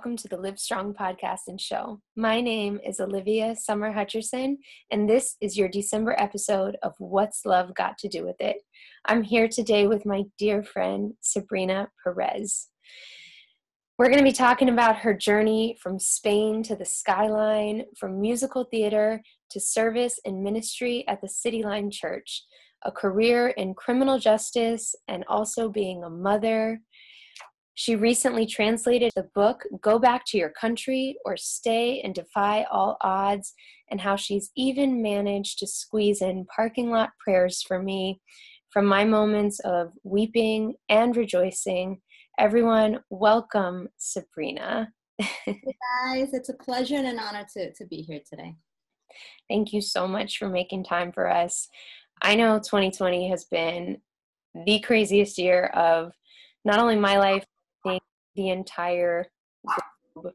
welcome to the Live Strong podcast and show. My name is Olivia Summer Hutcherson, and this is your December episode of What's Love Got to Do with It. I'm here today with my dear friend, Sabrina Perez. We're going to be talking about her journey from Spain to the skyline, from musical theater to service and ministry at the City Line Church, a career in criminal justice, and also being a mother she recently translated the book Go Back to Your Country or Stay and Defy All Odds, and how she's even managed to squeeze in parking lot prayers for me from my moments of weeping and rejoicing. Everyone, welcome Sabrina. hey guys, it's a pleasure and an honor to, to be here today. Thank you so much for making time for us. I know 2020 has been the craziest year of not only my life, the entire globe.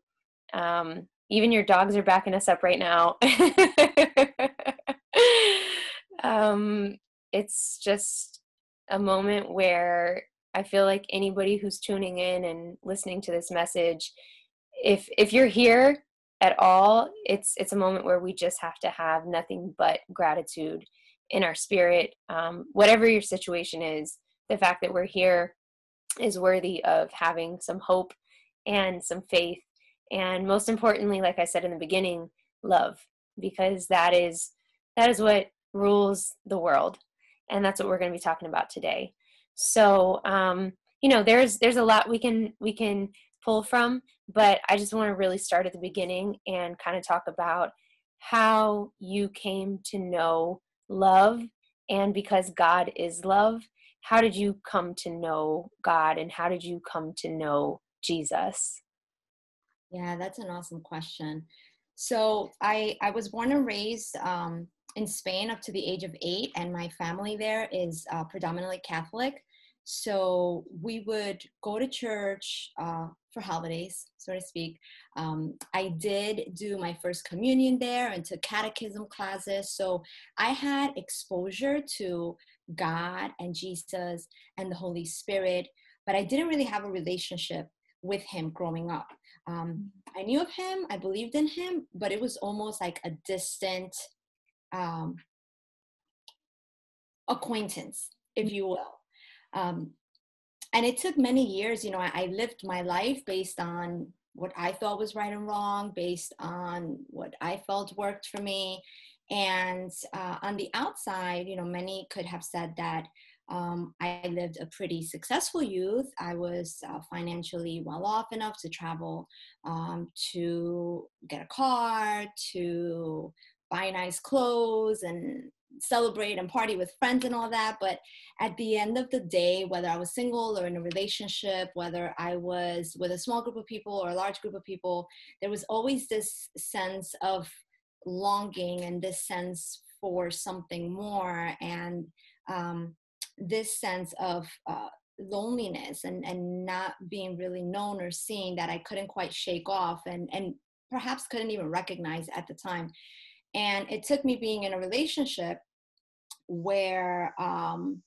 Um, even your dogs are backing us up right now. um, it's just a moment where I feel like anybody who's tuning in and listening to this message, if if you're here at all, it's it's a moment where we just have to have nothing but gratitude in our spirit. Um, whatever your situation is, the fact that we're here is worthy of having some hope and some faith. And most importantly like i said in the beginning love because that is that is what rules the world. And that's what we're going to be talking about today. So um you know there's there's a lot we can we can pull from but i just want to really start at the beginning and kind of talk about how you came to know love and because god is love how did you come to know God and how did you come to know Jesus? Yeah, that's an awesome question. So I I was born and raised um, in Spain up to the age of eight, and my family there is uh, predominantly Catholic. So we would go to church uh, for holidays, so to speak. Um, I did do my first communion there and took catechism classes. So I had exposure to God and Jesus and the Holy Spirit, but I didn't really have a relationship with Him growing up. Um, I knew of Him, I believed in Him, but it was almost like a distant um, acquaintance, if you will. Um, and it took many years, you know, I, I lived my life based on what I thought was right and wrong, based on what I felt worked for me. And uh, on the outside, you know, many could have said that um, I lived a pretty successful youth. I was uh, financially well off enough to travel, um, to get a car, to buy nice clothes and celebrate and party with friends and all that. But at the end of the day, whether I was single or in a relationship, whether I was with a small group of people or a large group of people, there was always this sense of longing and this sense for something more and um, this sense of uh, loneliness and, and not being really known or seen that I couldn't quite shake off and, and perhaps couldn't even recognize at the time. And it took me being in a relationship where um,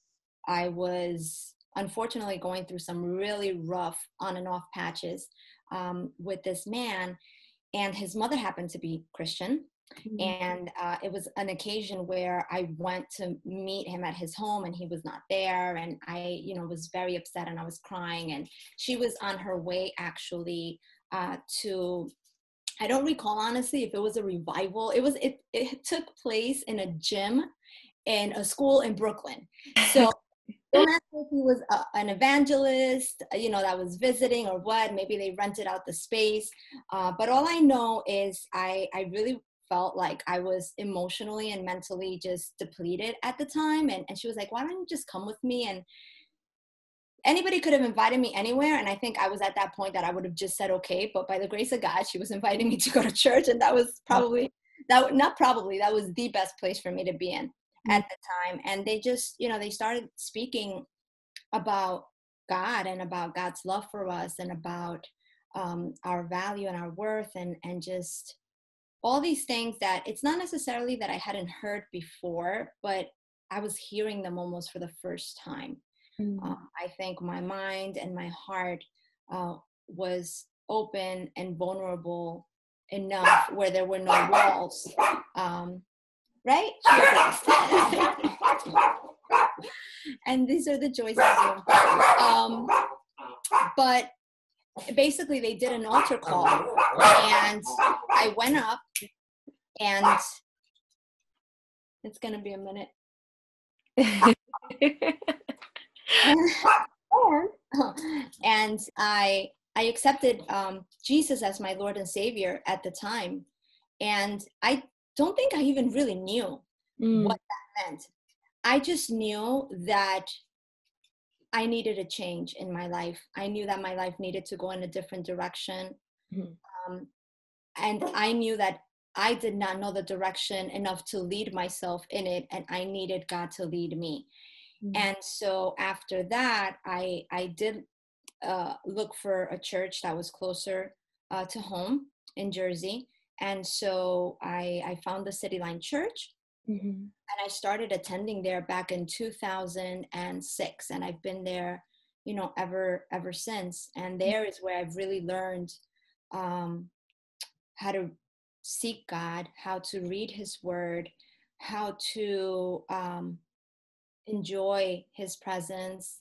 I was unfortunately going through some really rough on and off patches um, with this man. And his mother happened to be Christian. Mm-hmm. And uh, it was an occasion where I went to meet him at his home and he was not there. And I, you know, was very upset and I was crying. And she was on her way actually uh, to, I don't recall honestly if it was a revival. It was, it, it took place in a gym in a school in Brooklyn. So don't ask if he was a, an evangelist, uh, you know, that was visiting or what. Maybe they rented out the space. Uh, but all I know is I, I really felt like I was emotionally and mentally just depleted at the time. And, and she was like, why don't you just come with me? And anybody could have invited me anywhere. And I think I was at that point that I would have just said, okay. But by the grace of God, she was inviting me to go to church. And that was probably, that not probably, that was the best place for me to be in mm-hmm. at the time. And they just, you know, they started speaking about God and about God's love for us and about um, our value and our worth and, and just all these things that it's not necessarily that I hadn't heard before, but I was hearing them almost for the first time. Mm. Uh, I think my mind and my heart uh, was open and vulnerable enough where there were no walls. Um, right? and these are the joys of Zoom. Um, but basically, they did an altar call, and I went up, and it's gonna be a minute. and I I accepted um, Jesus as my Lord and Savior at the time, and I don't think I even really knew mm. what that meant. I just knew that I needed a change in my life. I knew that my life needed to go in a different direction. Mm-hmm. Um, and I knew that I did not know the direction enough to lead myself in it, and I needed God to lead me. Mm-hmm. And so after that, I I did uh, look for a church that was closer uh, to home in Jersey, and so I I found the City Line Church, mm-hmm. and I started attending there back in 2006, and I've been there, you know, ever ever since. And mm-hmm. there is where I've really learned um, how to seek God, how to read His Word, how to um, enjoy His presence,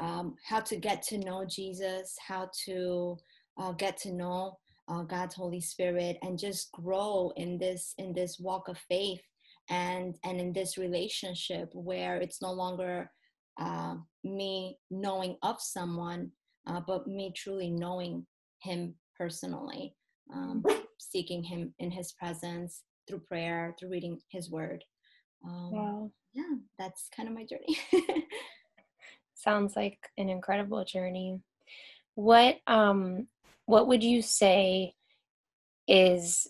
um, how to get to know Jesus, how to uh, get to know uh, God's Holy Spirit, and just grow in this in this walk of faith and and in this relationship where it's no longer uh, me knowing of someone, uh, but me truly knowing Him personally. Um, seeking him in his presence through prayer, through reading his word. Um, wow. Yeah, that's kind of my journey. Sounds like an incredible journey. What um what would you say is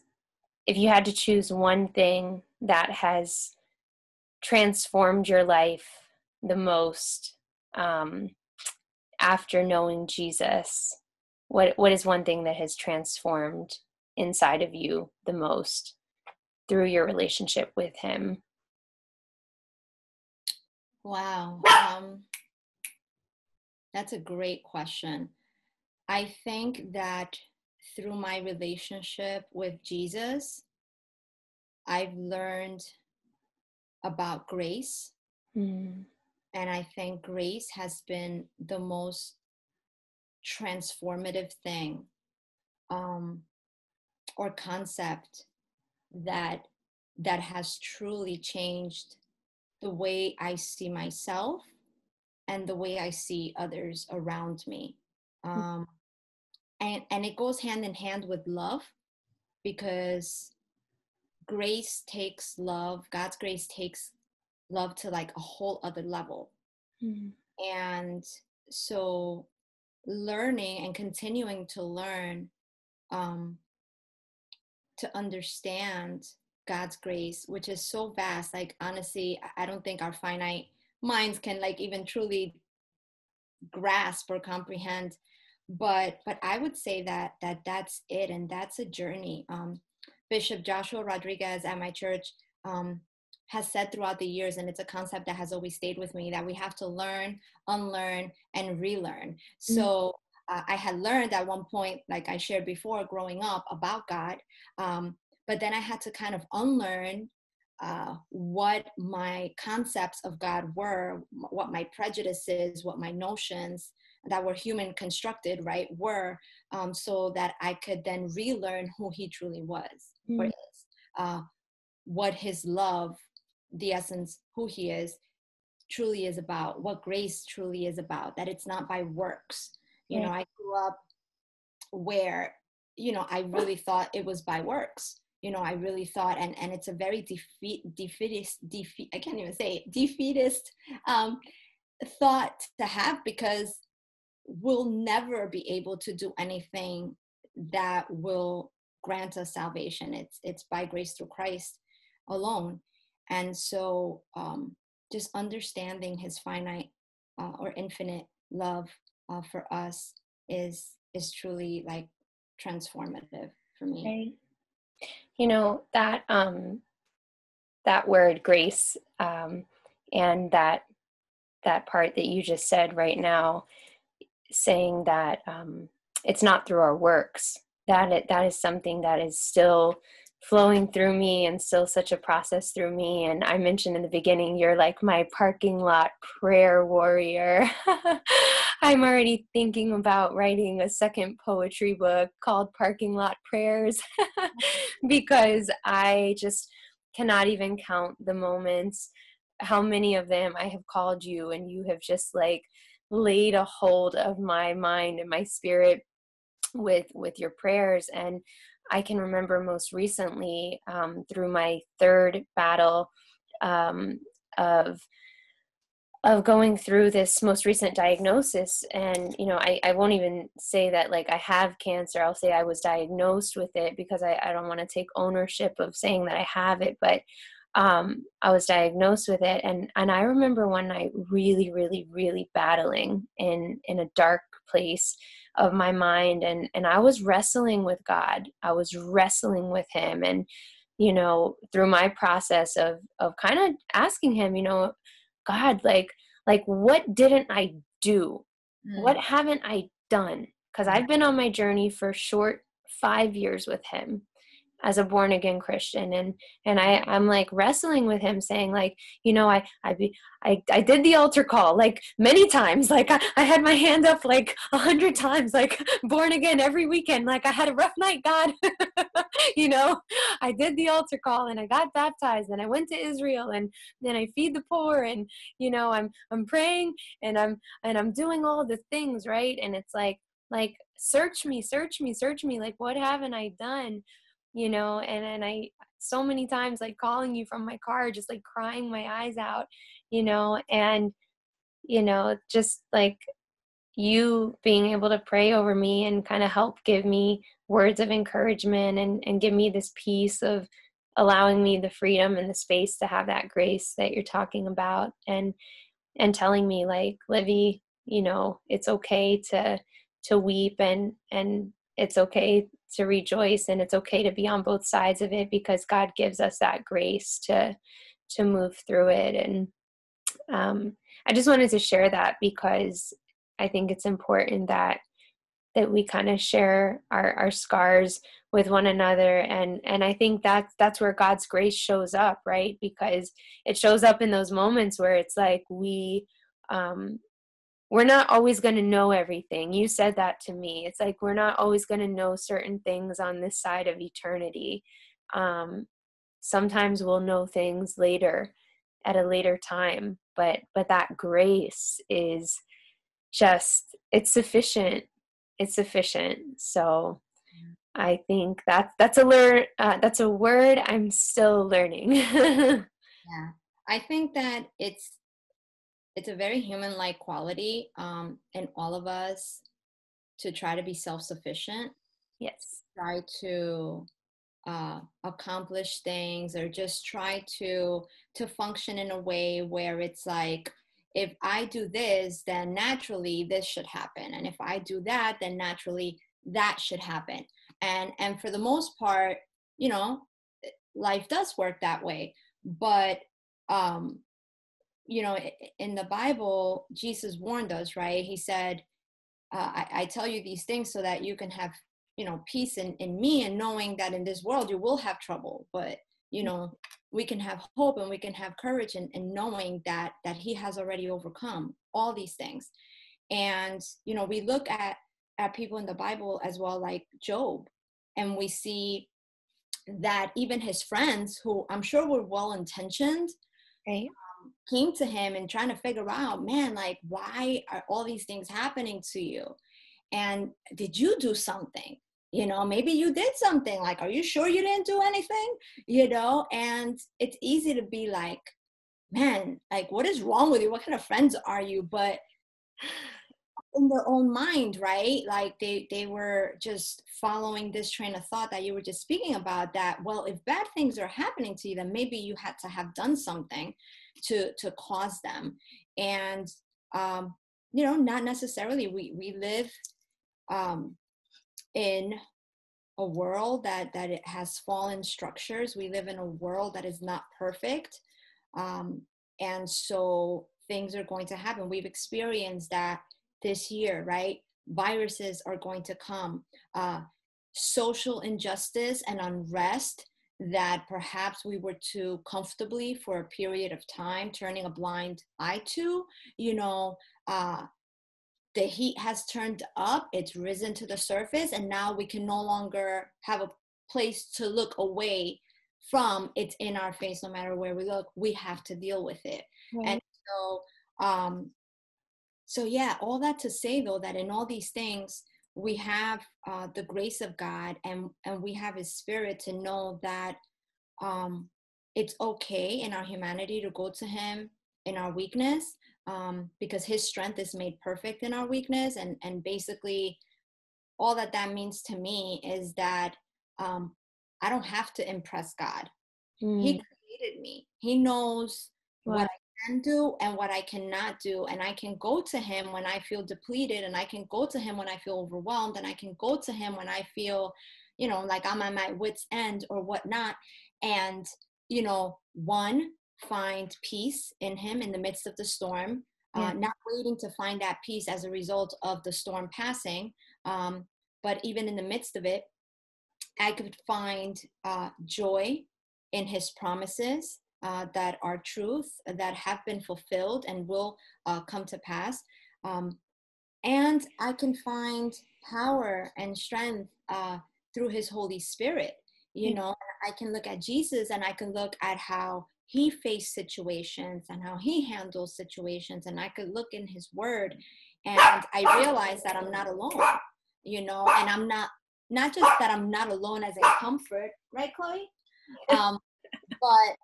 if you had to choose one thing that has transformed your life the most um, after knowing Jesus? What what is one thing that has transformed inside of you the most through your relationship with him? Wow. Um, that's a great question. I think that through my relationship with Jesus, I've learned about grace. Mm. And I think grace has been the most transformative thing um, or concept that that has truly changed the way I see myself and the way I see others around me. Hmm. Um, and, and it goes hand in hand with love because grace takes love, God's grace takes love to like a whole other level. Mm-hmm. And so learning and continuing to learn um, to understand God's grace, which is so vast. Like honestly, I don't think our finite minds can like even truly grasp or comprehend. But but I would say that that that's it, and that's a journey. Um, Bishop Joshua Rodriguez at my church um, has said throughout the years, and it's a concept that has always stayed with me, that we have to learn, unlearn, and relearn. Mm-hmm. So uh, I had learned at one point, like I shared before, growing up about God. Um, but then I had to kind of unlearn uh, what my concepts of God were, what my prejudices, what my notions that were human constructed, right, were, um, so that I could then relearn who He truly was, mm. or is, uh, what His love, the essence, who He is, truly is about, what grace truly is about, that it's not by works you know, I grew up where, you know, I really thought it was by works. You know, I really thought, and and it's a very defeat, defeatist, defeat. I can't even say it, defeatist um, thought to have because we'll never be able to do anything that will grant us salvation. It's it's by grace through Christ alone, and so um, just understanding His finite uh, or infinite love uh, for us is is truly like transformative for me. Right. You know that um, that word grace um, and that that part that you just said right now, saying that um, it's not through our works that it, that is something that is still flowing through me and still such a process through me. And i mentioned in the beginning you're like my parking lot prayer warrior. I'm already thinking about writing a second poetry book called parking lot prayers because i just cannot even count the moments how many of them i have called you and you have just like laid a hold of my mind and my spirit with with your prayers. And i can remember most recently um, through my third battle um, of of going through this most recent diagnosis. And you know I, I won't even say that like i have cancer. I'll say i was diagnosed with it because i, I don't want to take ownership of saying that i have it. But um, i was diagnosed with it and and i remember one night really really really battling in in a dark place of my mind and and I was wrestling with God. I was wrestling with him and you know through my process of of kind of asking him, you know, God like like what didn't I do? Mm. What haven't I done? Cuz I've been on my journey for short 5 years with him as a born again christian and and i i'm like wrestling with him saying like you know i i be i, I did the altar call like many times like I, I had my hand up like a hundred times like born again every weekend like i had a rough night god. You know i did the altar call and i got baptized and i went to israel and then i feed the poor and you know i'm i'm praying and i'm and i'm doing all the things right? And it's like like search me search me search me like what haven't i done you know and and i so many times like calling you from my car just like crying my eyes out you know and you know just like you being able to pray over me and kind of help give me words of encouragement and and give me this peace of allowing me the freedom and the space to have that grace that you're talking about and and telling me like livy you know it's okay to to weep and and it's okay to rejoice and it's okay to be on both sides of it because God gives us that grace to to move through it. And um, I just wanted to share that because I think it's important that that we kind of share our, our scars with one another. And and I think that's that's where God's grace shows up right? Because it shows up in those moments where it's like we um, we're not always going to know everything. You said that to me. It's like we're not always going to know certain things on this side of eternity. Um, sometimes we'll know things later at a later time, but but that grace is just it's sufficient. It's sufficient. So I think that's that's a learn uh, that's a word I'm still learning. yeah, I think that it's it's a very human-like quality um, in all of us to try to be self-sufficient. Yes. Try to uh, accomplish things or just try to to function in a way where it's like if i do this then naturally this should happen and if i do that then naturally that should happen. And and for the most part you know life does work that way but um you know, in the Bible, Jesus warned us, right? He said, uh, I, I, tell you these things so that you can have, you know, peace in, in me and knowing that in this world you will have trouble, but, you know, we can have hope and we can have courage and, knowing that, that he has already overcome all these things. And, you know, we look at, at people in the Bible as well, like Job, and we see that even his friends, who I'm sure were well intentioned, right came to him and trying to figure out, man, like, why are all these things happening to you? And did you do something? You know, maybe you did something. Like, are you sure you didn't do anything? You know, and it's easy to be like, man, like, what is wrong with you? What kind of friends are you? But in their own mind right like they they were just following this train of thought that you were just speaking about that well if bad things are happening to you then maybe you had to have done something to to cause them. And um you know not necessarily. We we live um in a world that that it has fallen structures. We live in a world that is not perfect. Um and so things are going to happen. We've experienced that this year right? Viruses are going to come, uh, social injustice and unrest that perhaps we were too comfortably for a period of time turning a blind eye to you know uh, the heat has turned up it's risen to the surface and now we can no longer have a place to look away from it's in our face no matter where we look we have to deal with it right. and so um so yeah all that to say though that in all these things we have uh, the grace of God and and we have His Spirit to know that um, it's okay in our humanity to go to Him in our weakness um, because His strength is made perfect in our weakness and and basically all that that means to me is that um, I don't have to impress God. Mm. He created me. He knows wow. what I can do and what I cannot do. And I can go to him when I feel depleted, and I can go to him when I feel overwhelmed, and I can go to him when I feel, you know, like I'm at my wits' end or whatnot. And, you know, one, find peace in him in the midst of the storm, uh, yeah. uh, not waiting to find that peace as a result of the storm passing. Um, but even in the midst of it, I could find uh, joy in his promises uh, that are truth, that have been fulfilled and will uh, come to pass. Um, and I can find power and strength uh, through His Holy Spirit. You know, I can look at Jesus and I can look at how he faced situations and how he handles situations, and I could look in His Word, and I realize that I'm not alone. You know, and I'm not not just that I'm not alone as a comfort, right, Chloe? Um, but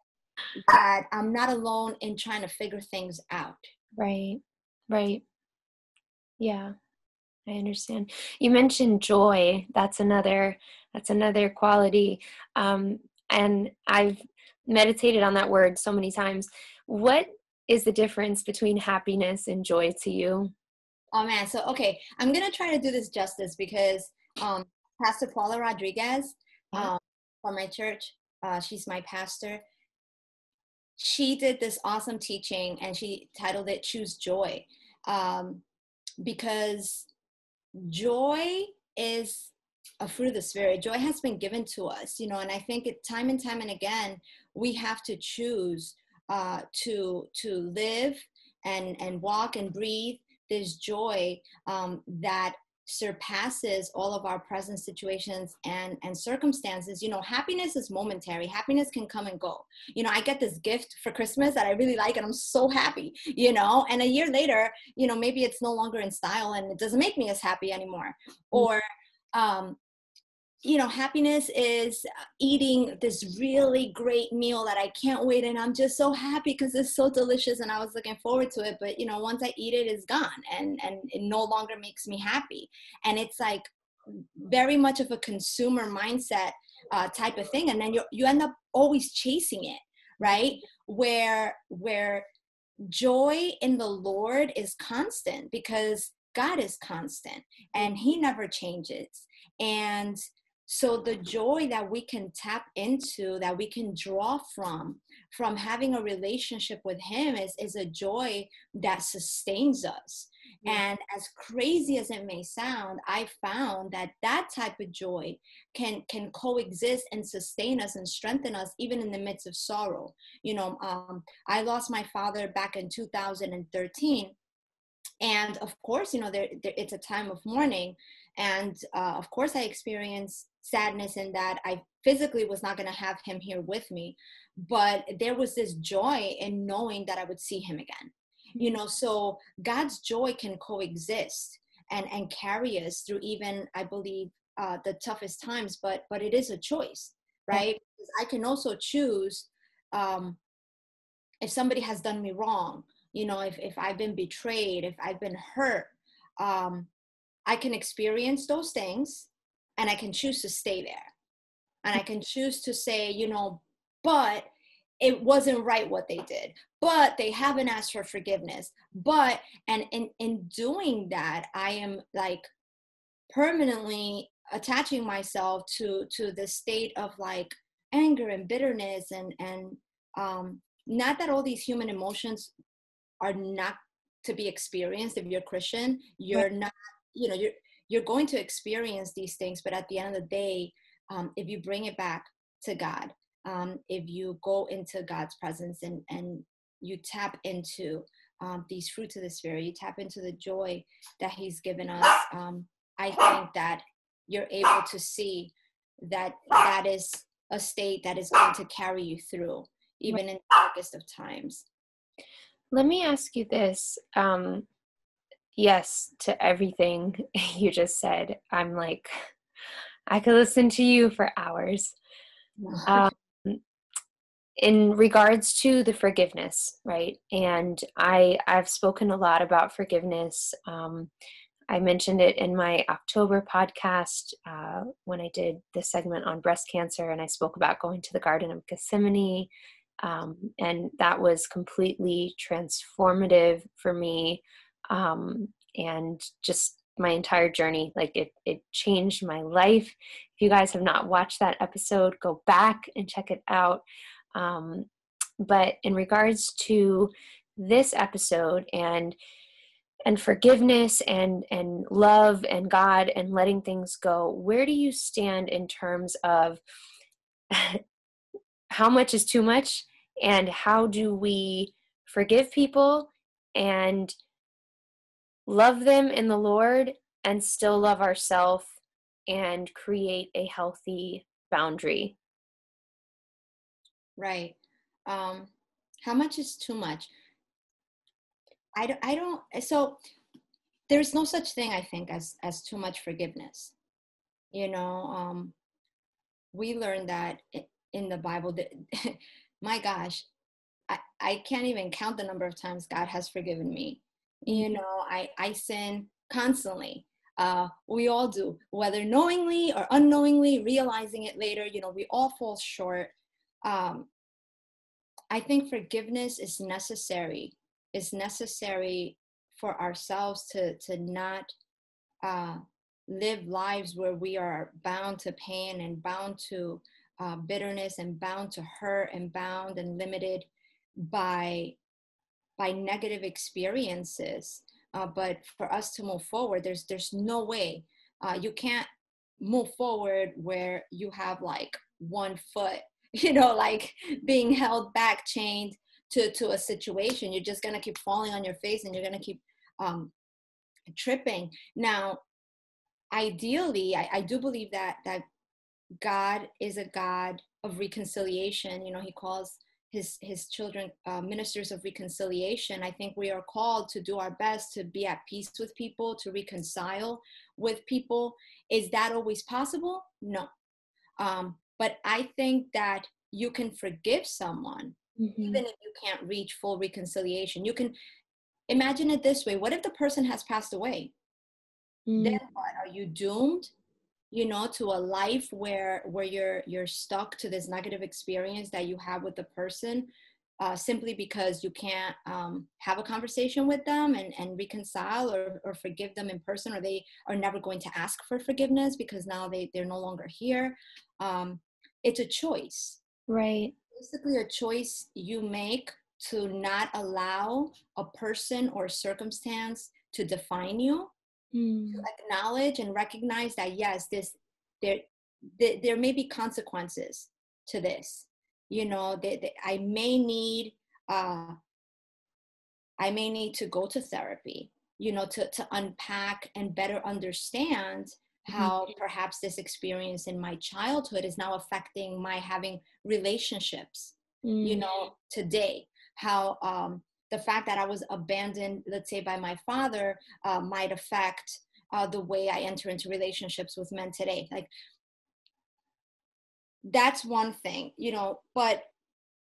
that I'm not alone in trying to figure things out. Right, right. Yeah, I understand. You mentioned joy. That's another. That's another quality. Um, and I've meditated on that word so many times. What is the difference between happiness and joy to you? Oh man, so okay, I'm gonna try to do this justice because um, Pastor Paula Rodriguez um, from my church, uh, she's my pastor she did this awesome teaching and she titled it Choose Joy um, because joy is a fruit of the spirit. Joy has been given to us you know and i think it time and time and again we have to choose uh, to to live and and walk and breathe this joy um, that surpasses all of our present situations and and circumstances. You know happiness is momentary. Happiness can come and go. You know i get this gift for christmas that i really like and i'm so happy you know? And a year later you know maybe it's no longer in style and it doesn't make me as happy anymore. Mm-hmm. or um you know, happiness is eating this really great meal that I can't wait. And I'm just so happy because it's so delicious and I was looking forward to it. But, you know, once I eat it, it's gone and, and it no longer makes me happy. And it's like very much of a consumer mindset uh, type of thing. And then you, you end up always chasing it, right? Where, where joy in the Lord is constant because God is constant and he never changes. And so the joy that we can tap into that we can draw from from having a relationship with him is, is a joy that sustains us. And as crazy as it may sound i found that that type of joy can can coexist and sustain us and strengthen us even in the midst of sorrow. You know um, i lost my father back in 2013 and of course you know there, there it's a time of mourning and uh, of course i experienced sadness in that I physically was not going to have him here with me, but there was this joy in knowing that I would see him again. You know, so God's joy can coexist and and carry us through even I believe uh, the toughest times, but but it is a choice, right? Because I can also choose um, if somebody has done me wrong. You know, if if I've been betrayed, if I've been hurt, um, I can experience those things and I can choose to stay there. And I can choose to say, you know, but it wasn't right what they did. But they haven't asked for forgiveness. But and in in doing that i am like permanently attaching myself to to the state of like anger and bitterness and and um not that all these human emotions are not to be experienced if you're christian. You're not you know you're you're going to experience these things but at the end of the day um, if you bring it back to god um, if you go into god's presence and and you tap into um, these fruits of the spirit you tap into the joy that he's given us um, i think that you're able to see that that is a state that is going to carry you through even in the darkest of times. Let me ask you this um, yes to everything you just said. I'm like, I could listen to you for hours. Um, in regards to the forgiveness, right? And I I've spoken a lot about forgiveness. Um, I mentioned it in my October podcast uh, when I did the segment on breast cancer, and I spoke about going to the Garden of Gethsemane, um, and that was completely transformative for me um, and just my entire journey like it it changed my life. If you guys have not watched that episode go back and check it out. Um, but in regards to this episode and and forgiveness and and love and god and letting things go where do you stand in terms of how much is too much? And how do we forgive people? And love them in the Lord and still love ourselves and create a healthy boundary. Right. Um, how much is too much? I don't, I don't, so there's no such thing, I think, as, as too much forgiveness. You know, um, we learned that in the Bible that, my gosh, I, I can't even count the number of times God has forgiven me you mm-hmm. know i i sin constantly uh, we all do whether knowingly or unknowingly realizing it later you know we all fall short um, i think forgiveness is necessary is necessary for ourselves to to not uh, live lives where we are bound to pain and bound to uh, bitterness and bound to hurt and bound and limited by by negative experiences. Uh, but for us to move forward, there's there's no way uh, you can't move forward where you have like one foot, you know, like being held back, chained to to a situation. You're just gonna keep falling on your face, and you're gonna keep um, tripping. Now, ideally, I, I do believe that that God is a God of reconciliation. You know, He calls his his children uh, ministers of reconciliation i think we are called to do our best to be at peace with people to reconcile with people. Is that always possible? No. Um, but i think that you can forgive someone mm-hmm. even if you can't reach full reconciliation. You can imagine it this way what if the person has passed away? Mm-hmm. then what? Are you doomed you know to a life where where you're you're stuck to this negative experience that you have with the person uh, simply because you can't um, have a conversation with them and, and reconcile or, or forgive them in person or they are never going to ask for forgiveness because now they, they're no longer here. Um, it's a choice. Right. Basically a choice you make to not allow a person or circumstance to define you mm. to acknowledge and recognize that yes this there there, there may be consequences to this you know that i may need uh i may need to go to therapy you know to to unpack and better understand mm-hmm. how mm-hmm. perhaps this experience in my childhood is now affecting my having relationships mm. you know today how um the fact that I was abandoned, let's say, by my father, uh, might affect uh, the way I enter into relationships with men today. Like, that's one thing, you know, but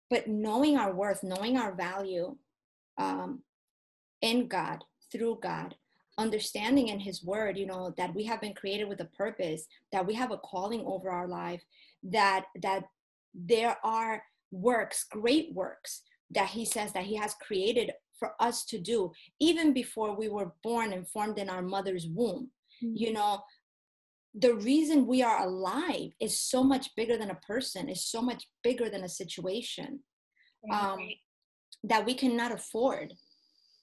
but knowing our worth, knowing our value um, in God, through God, understanding in His Word, you know, that we have been created with a purpose, that we have a calling over our life, that that there are works, great works that he says that he has created for us to do even before we were born and formed in our mother's womb. Mm-hmm. you know the reason we are alive is so much bigger than a person is so much bigger than a situation um, that we cannot afford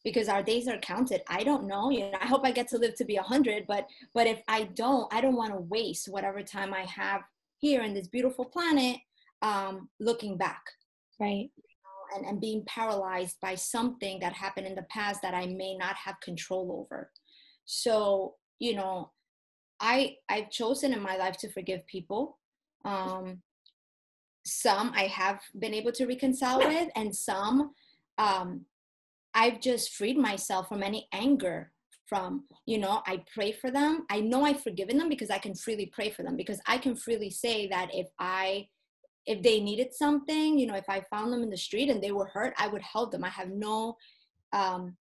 because our days are counted. I don't know you know i hope i get to live to be 100 but but if i don't i don't want to waste whatever time i have here in this beautiful planet um looking back. Right and, and being paralyzed by something that happened in the past that i may not have control over so you know i i've chosen in my life to forgive people um some i have been able to reconcile with and some um I've just freed myself from any anger from, you know, I pray for them. I know I've forgiven them because I can freely pray for them because I can freely say that if I if they needed something, you know, if I found them in the street and they were hurt, I would help them. I have no um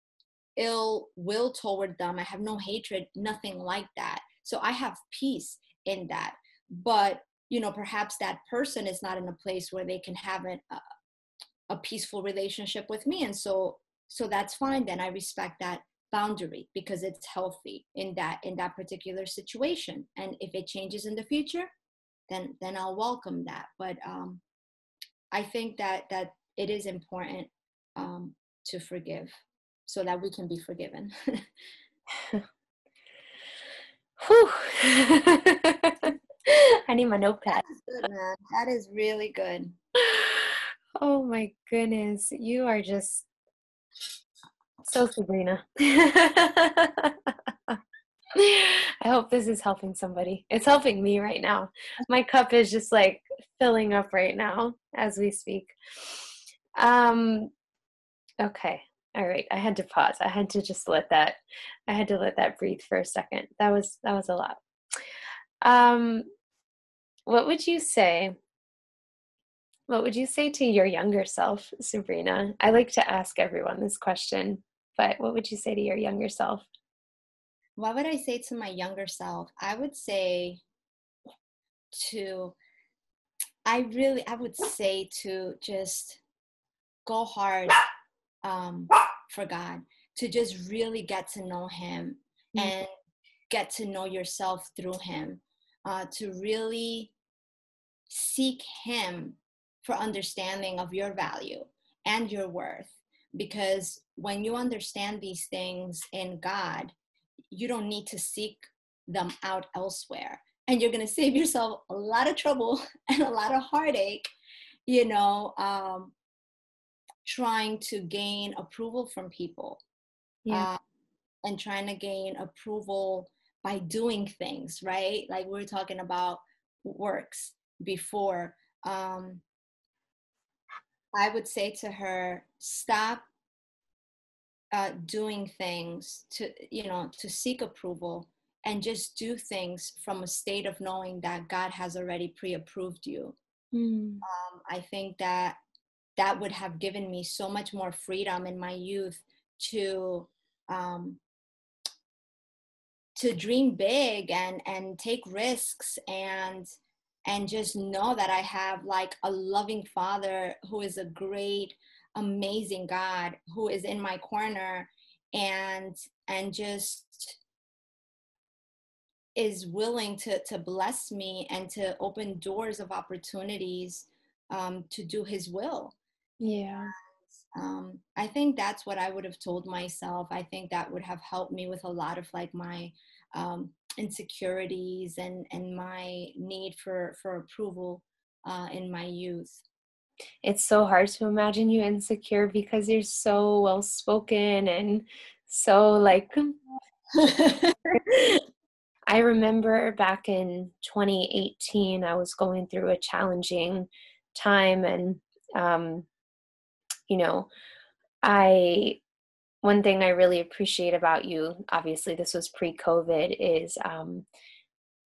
ill will toward them. I have no hatred, nothing like that. So I have peace in that. But, you know, perhaps that person is not in a place where they can have an, a, a peaceful relationship with me. And so so that's fine then i respect that boundary because it's healthy in that in that particular situation and if it changes in the future then then i'll welcome that but um i think that that it is important um to forgive so that we can be forgiven. I need my notepad. That is good. That is really good. Oh my goodness. You are just so, Sabrina. I hope this is helping somebody. It's helping me right now. My cup is just like filling up right now as we speak. Um okay. All right. I had to pause. I had to just let that I had to let that breathe for a second. That was that was a lot. Um what would you say what would you say to your younger self, Sabrina? I like to ask everyone this question but what would you say to your younger self? What would I say to my younger self? I would say to, I really, I would say to just go hard um, for God, to just really get to know Him mm-hmm. and get to know yourself through Him, uh, to really seek Him for understanding of your value and your worth because when you understand these things in God, you don't need to seek them out elsewhere. And you're going to save yourself a lot of trouble and a lot of heartache, you know, um, trying to gain approval from people. Yeah. Uh, and trying to gain approval by doing things, right? Like we are talking about works before. Um, I would say to her, stop uh, doing things to, you know, to seek approval and just do things from a state of knowing that God has already pre approved you. Mm. Um, I think that that would have given me so much more freedom in my youth to um, to dream big and and take risks and and just know that I have like a loving father who is a great, amazing God who is in my corner and and just is willing to to bless me and to open doors of opportunities um, to do his will. Yeah. Um, I think that's what I would have told myself. I think that would have helped me with a lot of like my um, insecurities and and my need for for approval uh, in my youth it's so hard to imagine you insecure because you're so well spoken and so like I remember back in 2018 I was going through a challenging time and um you know I one thing I really appreciate about you, obviously, this was pre COVID, is, um,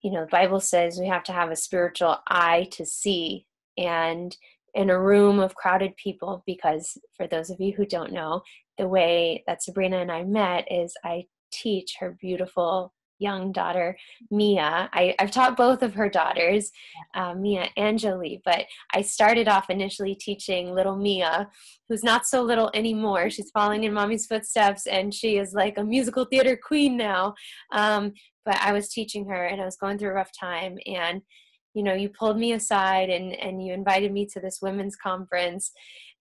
you know, the Bible says we have to have a spiritual eye to see. And in a room of crowded people, because for those of you who don't know, the way that Sabrina and I met is I teach her beautiful young daughter, Mia. I, have taught both of her daughters, uh, Mia and Jolie, but I started off initially teaching little Mia, who's not so little anymore. She's following in mommy's footsteps and she is like a musical theater queen now. Um, but I was teaching her and I was going through a rough time and you know you pulled me aside and and you invited me to this women's conference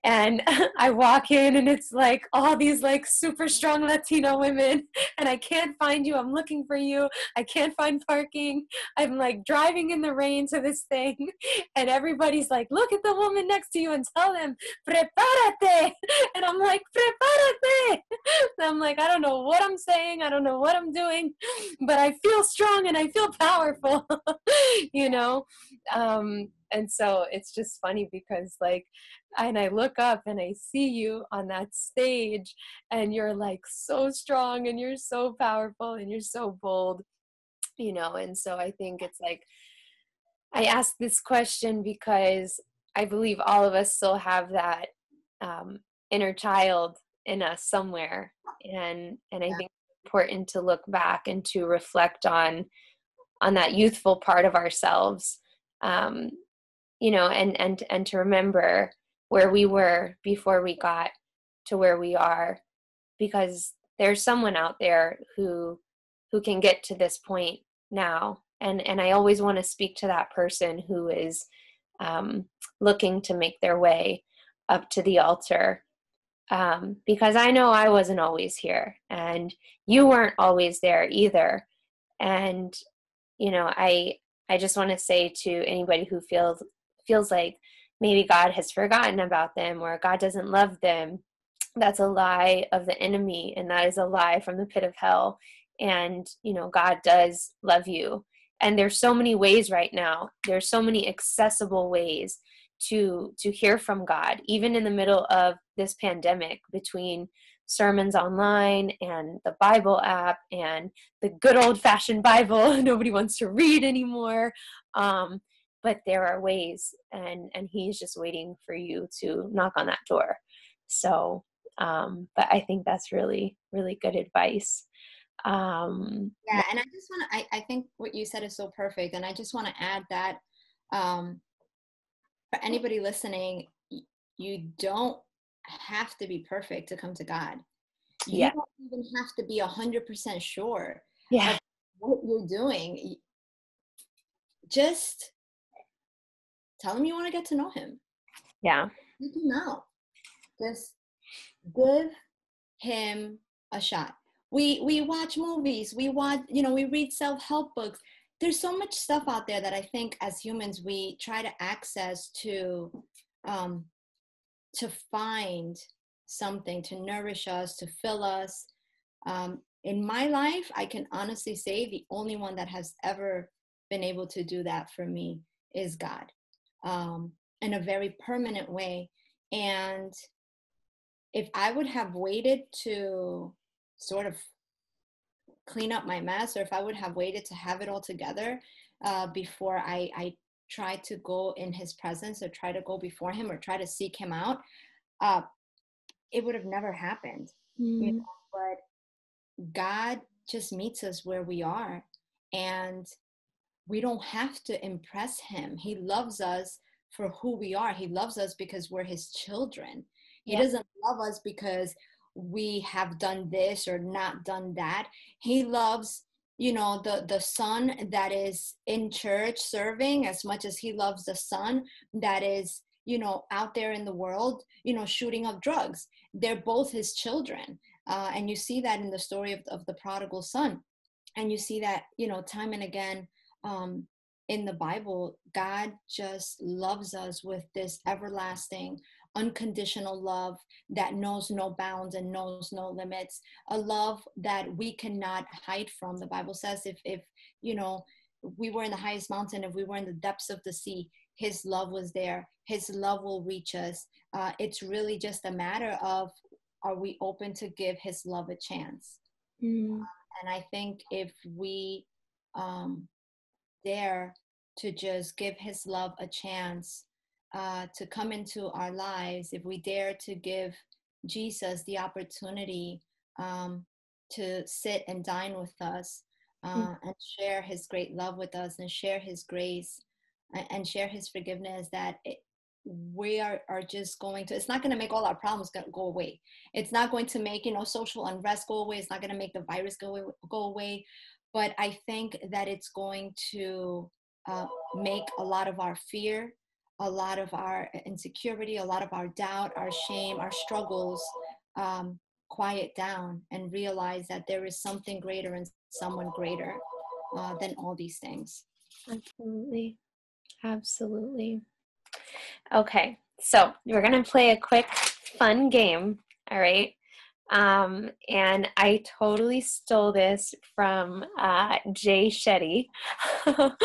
and I walk in and it's like all these like super strong Latino women and I can't find you. I'm looking for you. I can't find parking. I'm like driving in the rain to this thing and everybody's like, look at the woman next to you and tell them, prepárate. And I'm like, prepárate. And I'm like, I don't know what I'm saying. I don't know what I'm doing, but I feel strong and I feel powerful, you know? Um, and so it's just funny because like and i look up and i see you on that stage and you're like so strong and you're so powerful and you're so bold you know? And so i think it's like i ask this question because i believe all of us still have that um, inner child in us somewhere. And and i think it's important to look back and to reflect on on that youthful part of ourselves um, you know and and and to remember where we were before we got to where we are. Because there's someone out there who who can get to this point now. And and i always want to speak to that person who is um, looking to make their way up to the altar. Um, because i know i wasn't always here and you weren't always there either. And you know i i just want to say to anybody who feels feels like maybe God has forgotten about them or God doesn't love them, that's a lie of the enemy and that is a lie from the pit of hell. And, you know, God does love you. And there's so many ways right now. There's so many accessible ways to to hear from God, even in the middle of this pandemic between sermons online and the Bible app and the good old fashioned Bible nobody wants to read anymore. Um, but there are ways and and he's just waiting for you to knock on that door. So um but i think that's really really good advice. Um yeah and i just want to I, I think what you said is so perfect and i just want to add that um for anybody listening you don't have to be perfect to come to god. You yeah. don't even have to be a hundred percent sure yeah. what you're doing. Just tell him you want to get to know him. Yeah. You can know. Just give him a shot. We we watch movies, we watch, you know, we read self-help books. There's so much stuff out there that I think as humans we try to access to um to find something to nourish us, to fill us. Um, in my life, I can honestly say the only one that has ever been able to do that for me is God um, in a very permanent way. And if I would have waited to sort of clean up my mess, or if I would have waited to have it all together uh, before I, I try to go in his presence or try to go before him or try to seek him out, uh, it would have never happened. Mm. You know? But God just meets us where we are. And we don't have to impress him. He loves us for who we are. He loves us because we're his children. He yeah. doesn't love us because we have done this or not done that. He loves you know the the son that is in church serving as much as he loves the son that is you know out there in the world you know shooting up drugs they're both his children uh, and you see that in the story of, of the prodigal son and you see that you know time and again um, in the Bible, God just loves us with this everlasting, unconditional love that knows no bounds and knows no limits. A love that we cannot hide from. The Bible says if if you know we were in the highest mountain, if we were in the depths of the sea, His love was there. His love will reach us. Uh, it's really just a matter of are we open to give His love a chance? Mm. And I think if we um, dare to just give his love a chance uh, to come into our lives, if we dare to give Jesus the opportunity um, to sit and dine with us uh, mm. and share his great love with us and share his grace and, share his forgiveness, that it, we are, are just going to it's not going to make all our problems go, away. It's not going to make you know social unrest go away. It's not going to make the virus go away, go away but I think that it's going to uh, make a lot of our fear, a lot of our insecurity, a lot of our doubt, our shame, our struggles um, quiet down and realize that there is something greater and someone greater uh, than all these things. Absolutely. Absolutely. Okay, so we're going to play a quick, fun game. All right. Um, and I totally stole this from uh, Jay Shetty.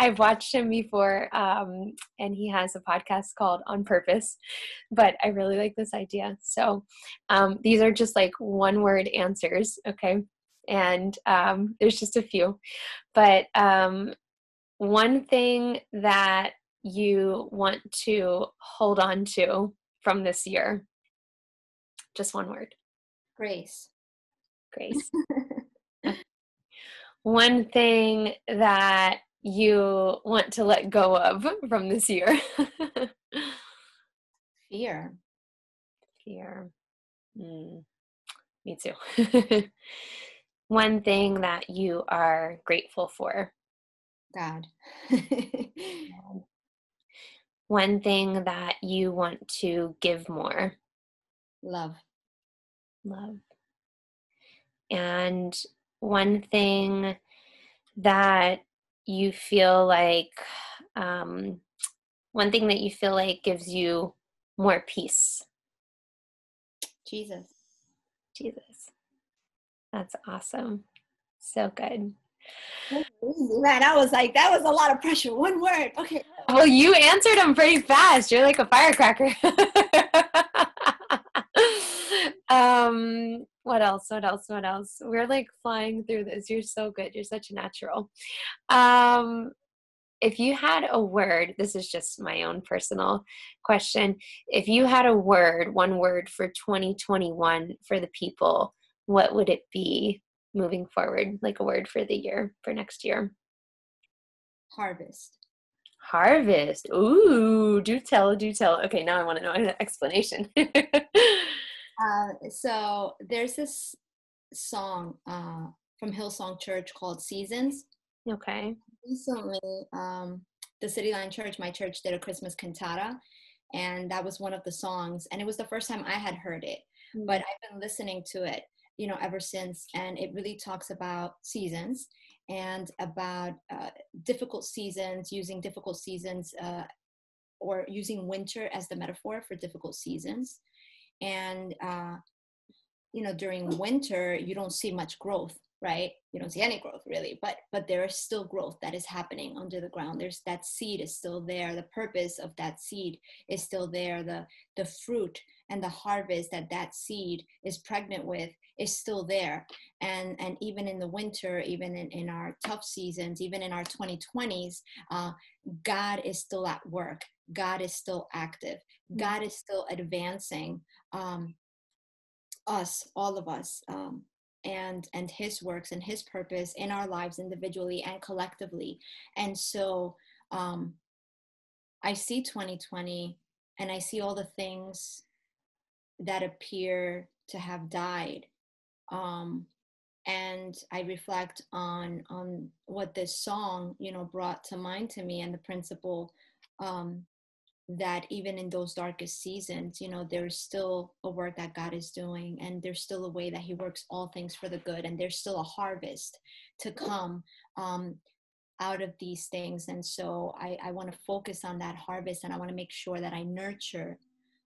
I've watched him before, um, and he has a podcast called On Purpose. But I really like this idea. So um, these are just like one word answers, okay? And um, there's just a few. But um, one thing that you want to hold on to from this year? Just one word. Grace. Grace. one thing that you want to let go of from this year? Fear. Fear. Mm, me too. one thing that you are grateful for? God. one thing that you want to give more? Love. Love. And one thing that you feel like, um, one thing that you feel like gives you more peace? Jesus. Jesus. That's awesome. So good. Man, I was like, that was a lot of pressure. One word. Okay. Well, you answered them pretty fast. You're like a firecracker. um, what else? What else? What else? We're like flying through this. You're so good. You're such a natural. Um, if you had a word, this is just my own personal question. If you had a word, one word for 2021 for the people, what would it be moving forward? Like a word for the year, for next year? Harvest. Harvest. Ooh, do tell, do tell. Okay, now I want to know an explanation. uh, so there's this song uh, from Hillsong Church called Seasons. Okay. Recently, um, the City Line Church, my church, did a Christmas cantata, and that was one of the songs. And it was the first time I had heard it, mm-hmm. but I've been listening to it, you know, ever since. And it really talks about seasons and about uh, difficult seasons, using difficult seasons uh, or using winter as the metaphor for difficult seasons. And, uh, you know, during winter, you don't see much growth, right? You don't see any growth really, but but there is still growth that is happening under the ground. There's that seed is still there. The purpose of that seed is still there. The the fruit and the harvest that that seed is pregnant with is still there. And and even in the winter even in, in our tough seasons even in our 2020s uh, god is still at work. God is still active. Mm. god is still advancing um, us all of us um, and and his works and his purpose in our lives individually and collectively. And so um, i see 2020 and i see all the things that appear to have died. Um, and i reflect on on what this song you know brought to mind to me and the principle um, that even in those darkest seasons you know there's still a work that god is doing and there's still a way that he works all things for the good and there's still a harvest to come um, out of these things. And so i, I want to focus on that harvest and i want to make sure that i nurture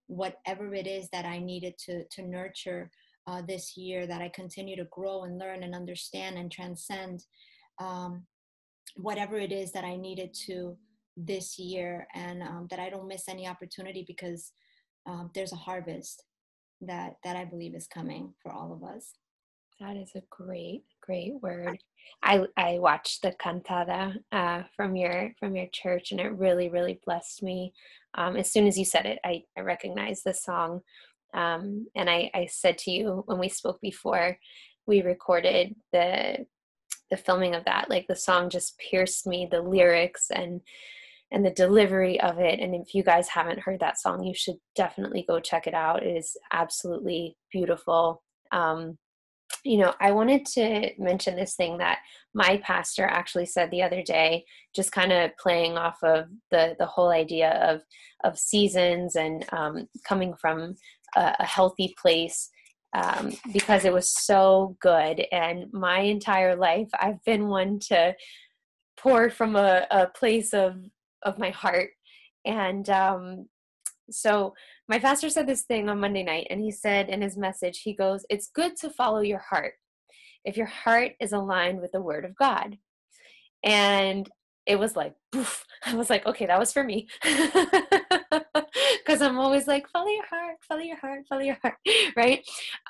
whatever it is that I needed to to nurture uh, this year, that I continue to grow and learn and understand and transcend um, whatever it is that I needed to this year, and um, that I don't miss any opportunity because um, there's a harvest that that I believe is coming for all of us. That is a great, great word. I I watched the cantata uh, from your from your church, and it really, really blessed me. Um, as soon as you said it, I, I recognized the song, um, and I, I said to you when we spoke before we recorded the the filming of that, like the song just pierced me, the lyrics and and the delivery of it. And if you guys haven't heard that song, you should definitely go check it out. It is absolutely beautiful. Um, you know, I wanted to mention this thing that my pastor actually said the other day, just kind of playing off of the the whole idea of of seasons and um, coming from a, a healthy place. Um, because it was so good, and my entire life I've been one to pour from a, a place of of my heart, and um, so my pastor said this thing on Monday night, and he said in his message, he goes, It's good to follow your heart if your heart is aligned with the word of God. And it was like, poof. I was like, okay, that was for me. Because I'm always like, follow your heart, follow your heart, follow your heart, right?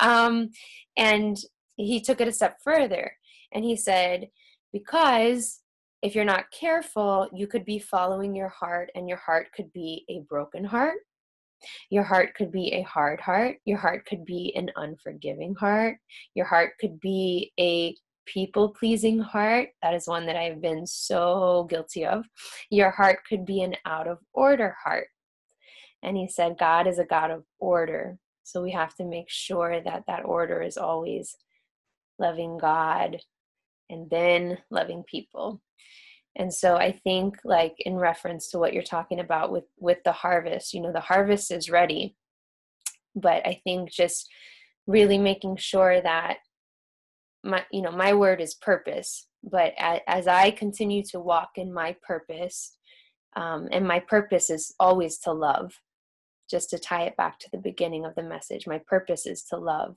Um, and he took it a step further and he said, because if you're not careful, you could be following your heart, and your heart could be a broken heart. Your heart could be a hard heart. Your heart could be an unforgiving heart. Your heart could be a people pleasing heart. That is one that I've been so guilty of. Your heart could be an out of order heart. And he said, God is a God of order. So we have to make sure that that order is always loving God and then loving people and so i think like in reference to what you're talking about with with the harvest you know the harvest is ready but i think just really making sure that my you know my word is purpose but as, i continue to walk in my purpose um, and my purpose is always to love just to tie it back to the beginning of the message my purpose is to love.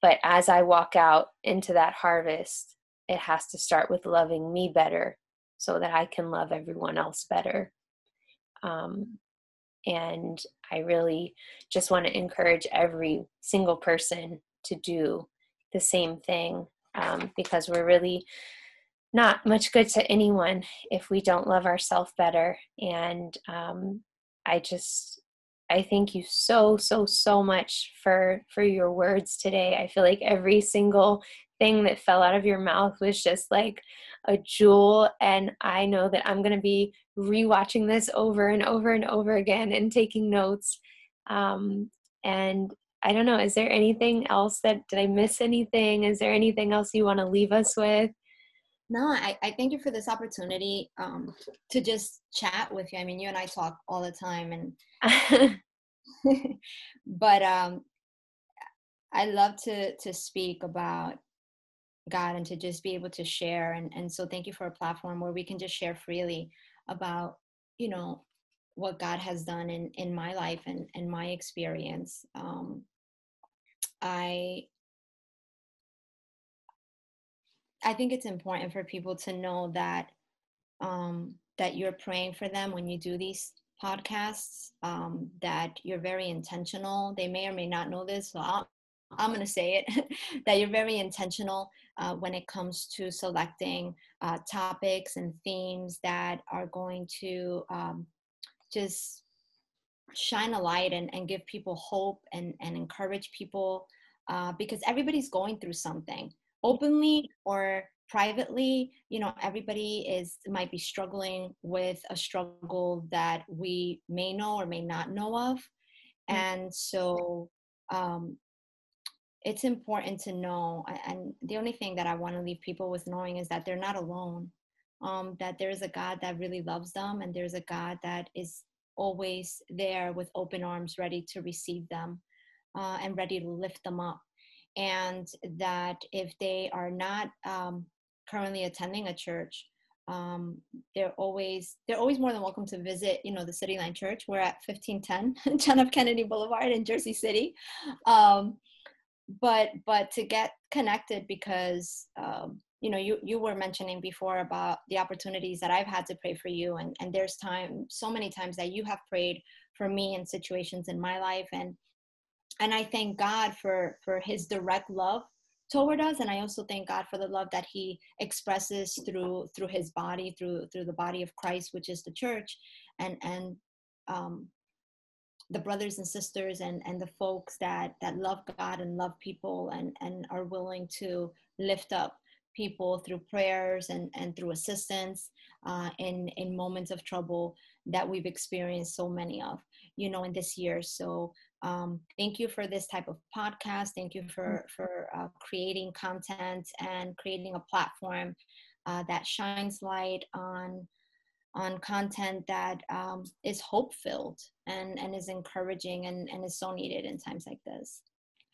But as i walk out into that harvest it has to start with loving me better so that I can love everyone else better. Um, and I really just want to encourage every single person to do the same thing um, because we're really not much good to anyone if we don't love ourselves better. And um, I just, I thank you so, so, so much for for your words today. I feel like every single thing that fell out of your mouth was just like a jewel. And I know that I'm going to be rewatching this over and over and over again and taking notes. Um, and I don't know, is there anything else that, did I miss anything? Is there anything else you want to leave us with? No, I, I thank you for this opportunity um, to just chat with you. I mean, you and I talk all the time, and but um, I love to to speak about God and to just be able to share. And, and so thank you for a platform where we can just share freely about, you know, what God has done in, in my life and, and my experience. Um, I I think it's important for people to know that um, that you're praying for them when you do these podcasts. Um, that you're very intentional. They may or may not know this, so I'll, I'm going to say it. that you're very intentional uh, when it comes to selecting uh, topics and themes that are going to um, just shine a light and, and give people hope and, and encourage people uh, because everybody's going through something openly or privately you know everybody is might be struggling with a struggle that we may know or may not know of mm. and so um, it's important to know and the only thing that i want to leave people with knowing is that they're not alone um, that there's a god that really loves them and there's a god that is always there with open arms ready to receive them uh, and ready to lift them up. And that if they are not um, currently attending a church um, they're always they're always more than welcome to visit you know the city line church. We're at 1510 john f kennedy boulevard in jersey city. Um, but but to get connected because um, you know you you were mentioning before about the opportunities that I've had to pray for you and and there's time so many times that you have prayed for me in situations in my life and and I thank God for for his direct love toward us and I also thank God for the love that he expresses through through his body through through the body of Christ which is the church and and um, the brothers and sisters and and the folks that that love God and love people and and are willing to lift up people through prayers and and through assistance uh, in in moments of trouble that we've experienced so many of you know, in this year. So um, thank you for this type of podcast. Thank you for for uh, creating content and creating a platform uh, that shines light on on content that um, is hope filled and and is encouraging and and is so needed in times like this.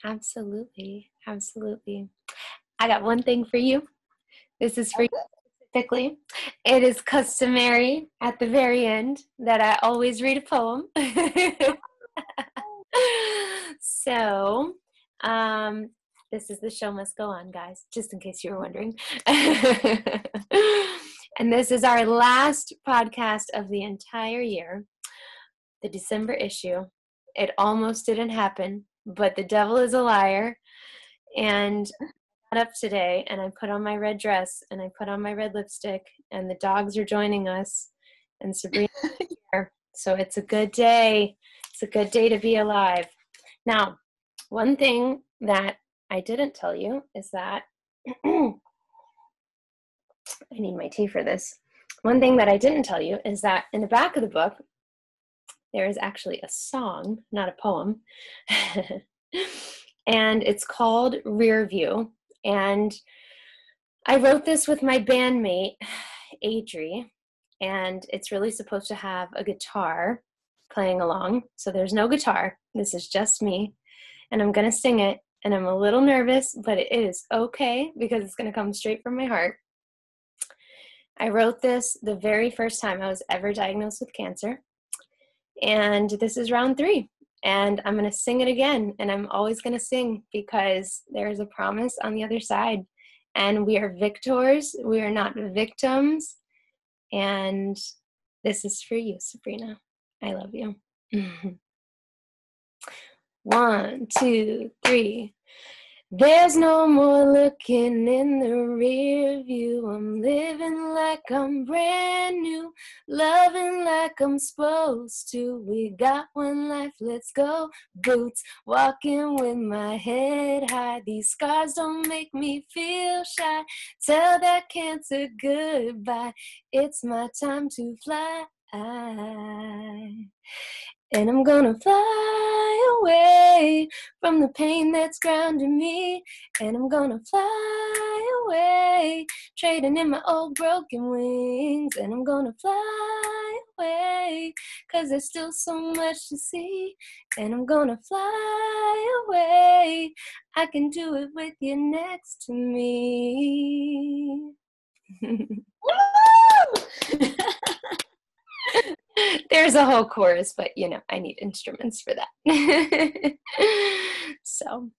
Absolutely, absolutely. I got one thing for you. This is for you specifically. It is customary at the very end that I always read a poem. so, um, this is the show must go on, guys, just in case you were wondering. and this is our last podcast of the entire year, the December issue. It almost didn't happen, but the devil is a liar. And I got up today and I put on my red dress and I put on my red lipstick, and the dogs are joining us, and Sabrina here. So it's a good day. It's a good day to be alive. Now, one thing that I didn't tell you is that I need my tea for this. One thing that I didn't tell you is that in the back of the book, there is actually a song, not a poem. and it's called Rear View. And I wrote this with my bandmate, Adri, and it's really supposed to have a guitar playing along. So there's no guitar. This is just me. And I'm going to sing it. And I'm a little nervous, but it is okay because it's going to come straight from my heart. I wrote this the very first time I was ever diagnosed with cancer. And this is round three. And I'm going to sing it again. And I'm always going to sing because there is a promise on the other side. And we are victors, we are not victims. And this is for you, Sabrina. I love you. One, two, three. There's no more looking in the rear view. I'm living like I'm brand new, loving like I'm supposed to. We got one life, let's go. Boots, walking with my head high. These scars don't make me feel shy. Tell that cancer goodbye. It's my time to fly. And I'm gonna fly away from the pain that's grounding me. And I'm gonna fly away, trading in my old broken wings. And I'm gonna fly away, cause there's still so much to see. And I'm gonna fly away. I can do it with you next to me. There's a whole chorus, but you know, I need instruments for that. so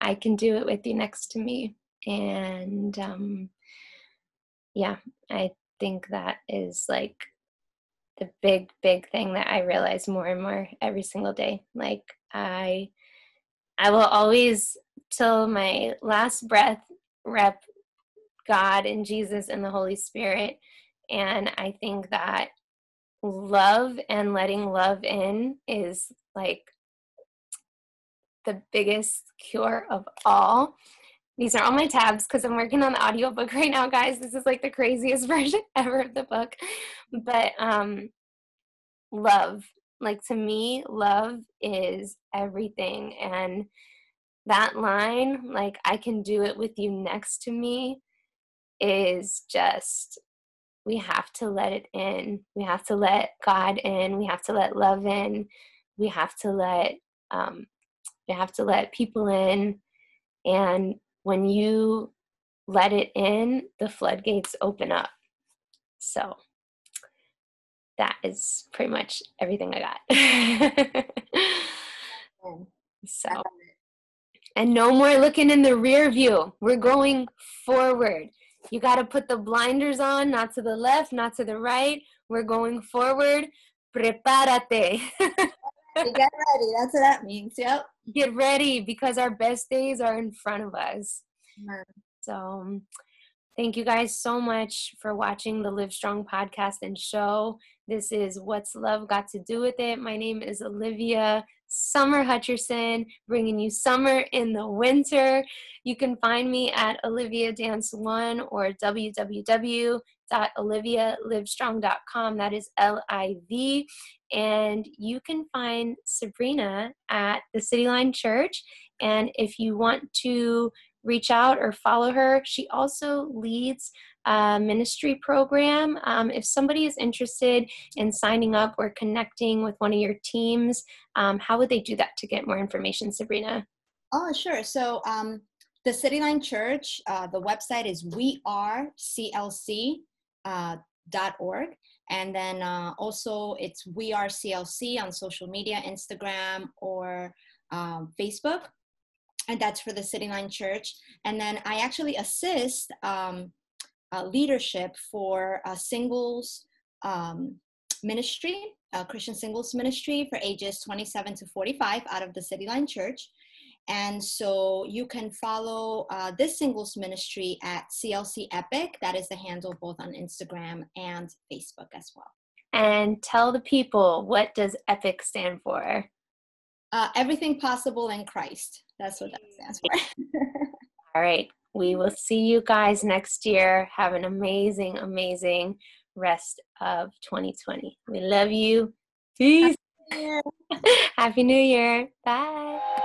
I can do it with you next to me. And um, yeah, I think that is like the big, big thing that I realize more and more every single day. Like I I will always till my last breath rep God and Jesus and the Holy Spirit. And I think that love and letting love in is like the biggest cure of all. These are all my tabs because I'm working on the audiobook right now, guys. This is like the craziest version ever of the book. But um love, like to me, love is everything. And that line, like I can do it with you next to me, is just we have to let it in. We have to let God in. We have to let love in. We have to let um, we have to let people in. And when you let it in, the floodgates open up. So that is pretty much everything I got. so and no more looking in the rear view. We're going forward. You got to put the blinders on, not to the left, not to the right. We're going forward. Prepárate. Get ready. That's what that means. Yep. Get ready because our best days are in front of us. So, um, thank you guys so much for watching the Live Strong podcast and show. This is What's Love Got to Do with It. My name is Olivia Summer Hutcherson, bringing you summer in the winter. You can find me at Olivia Dance One or www.olivialivestrong.com. That is L I V. And you can find Sabrina at the City Line Church. And if you want to reach out or follow her, she also leads a ministry program. Um, if somebody is interested in signing up or connecting with one of your teams, um, how would they do that to get more information, Sabrina? Oh, sure. So um, the City Line Church, uh, the website is weareclc.org. Uh, .org. And then uh, also it's We Are CLC on social media, Instagram or um, Facebook. And that's for the City Line Church. And then I actually assist um, uh, leadership for a singles um, ministry, a Christian singles ministry for ages 27 to 45 out of the City Line Church. And so you can follow uh, this singles ministry at CLC Epic. That is the handle both on Instagram and Facebook as well. And tell the people what does EPIC stand for? Uh, everything possible in Christ. That's what that stands for. All right. We will see you guys next year. Have an amazing, amazing rest of 2020. We love you. Peace. Happy New Year. Happy New Year. Bye.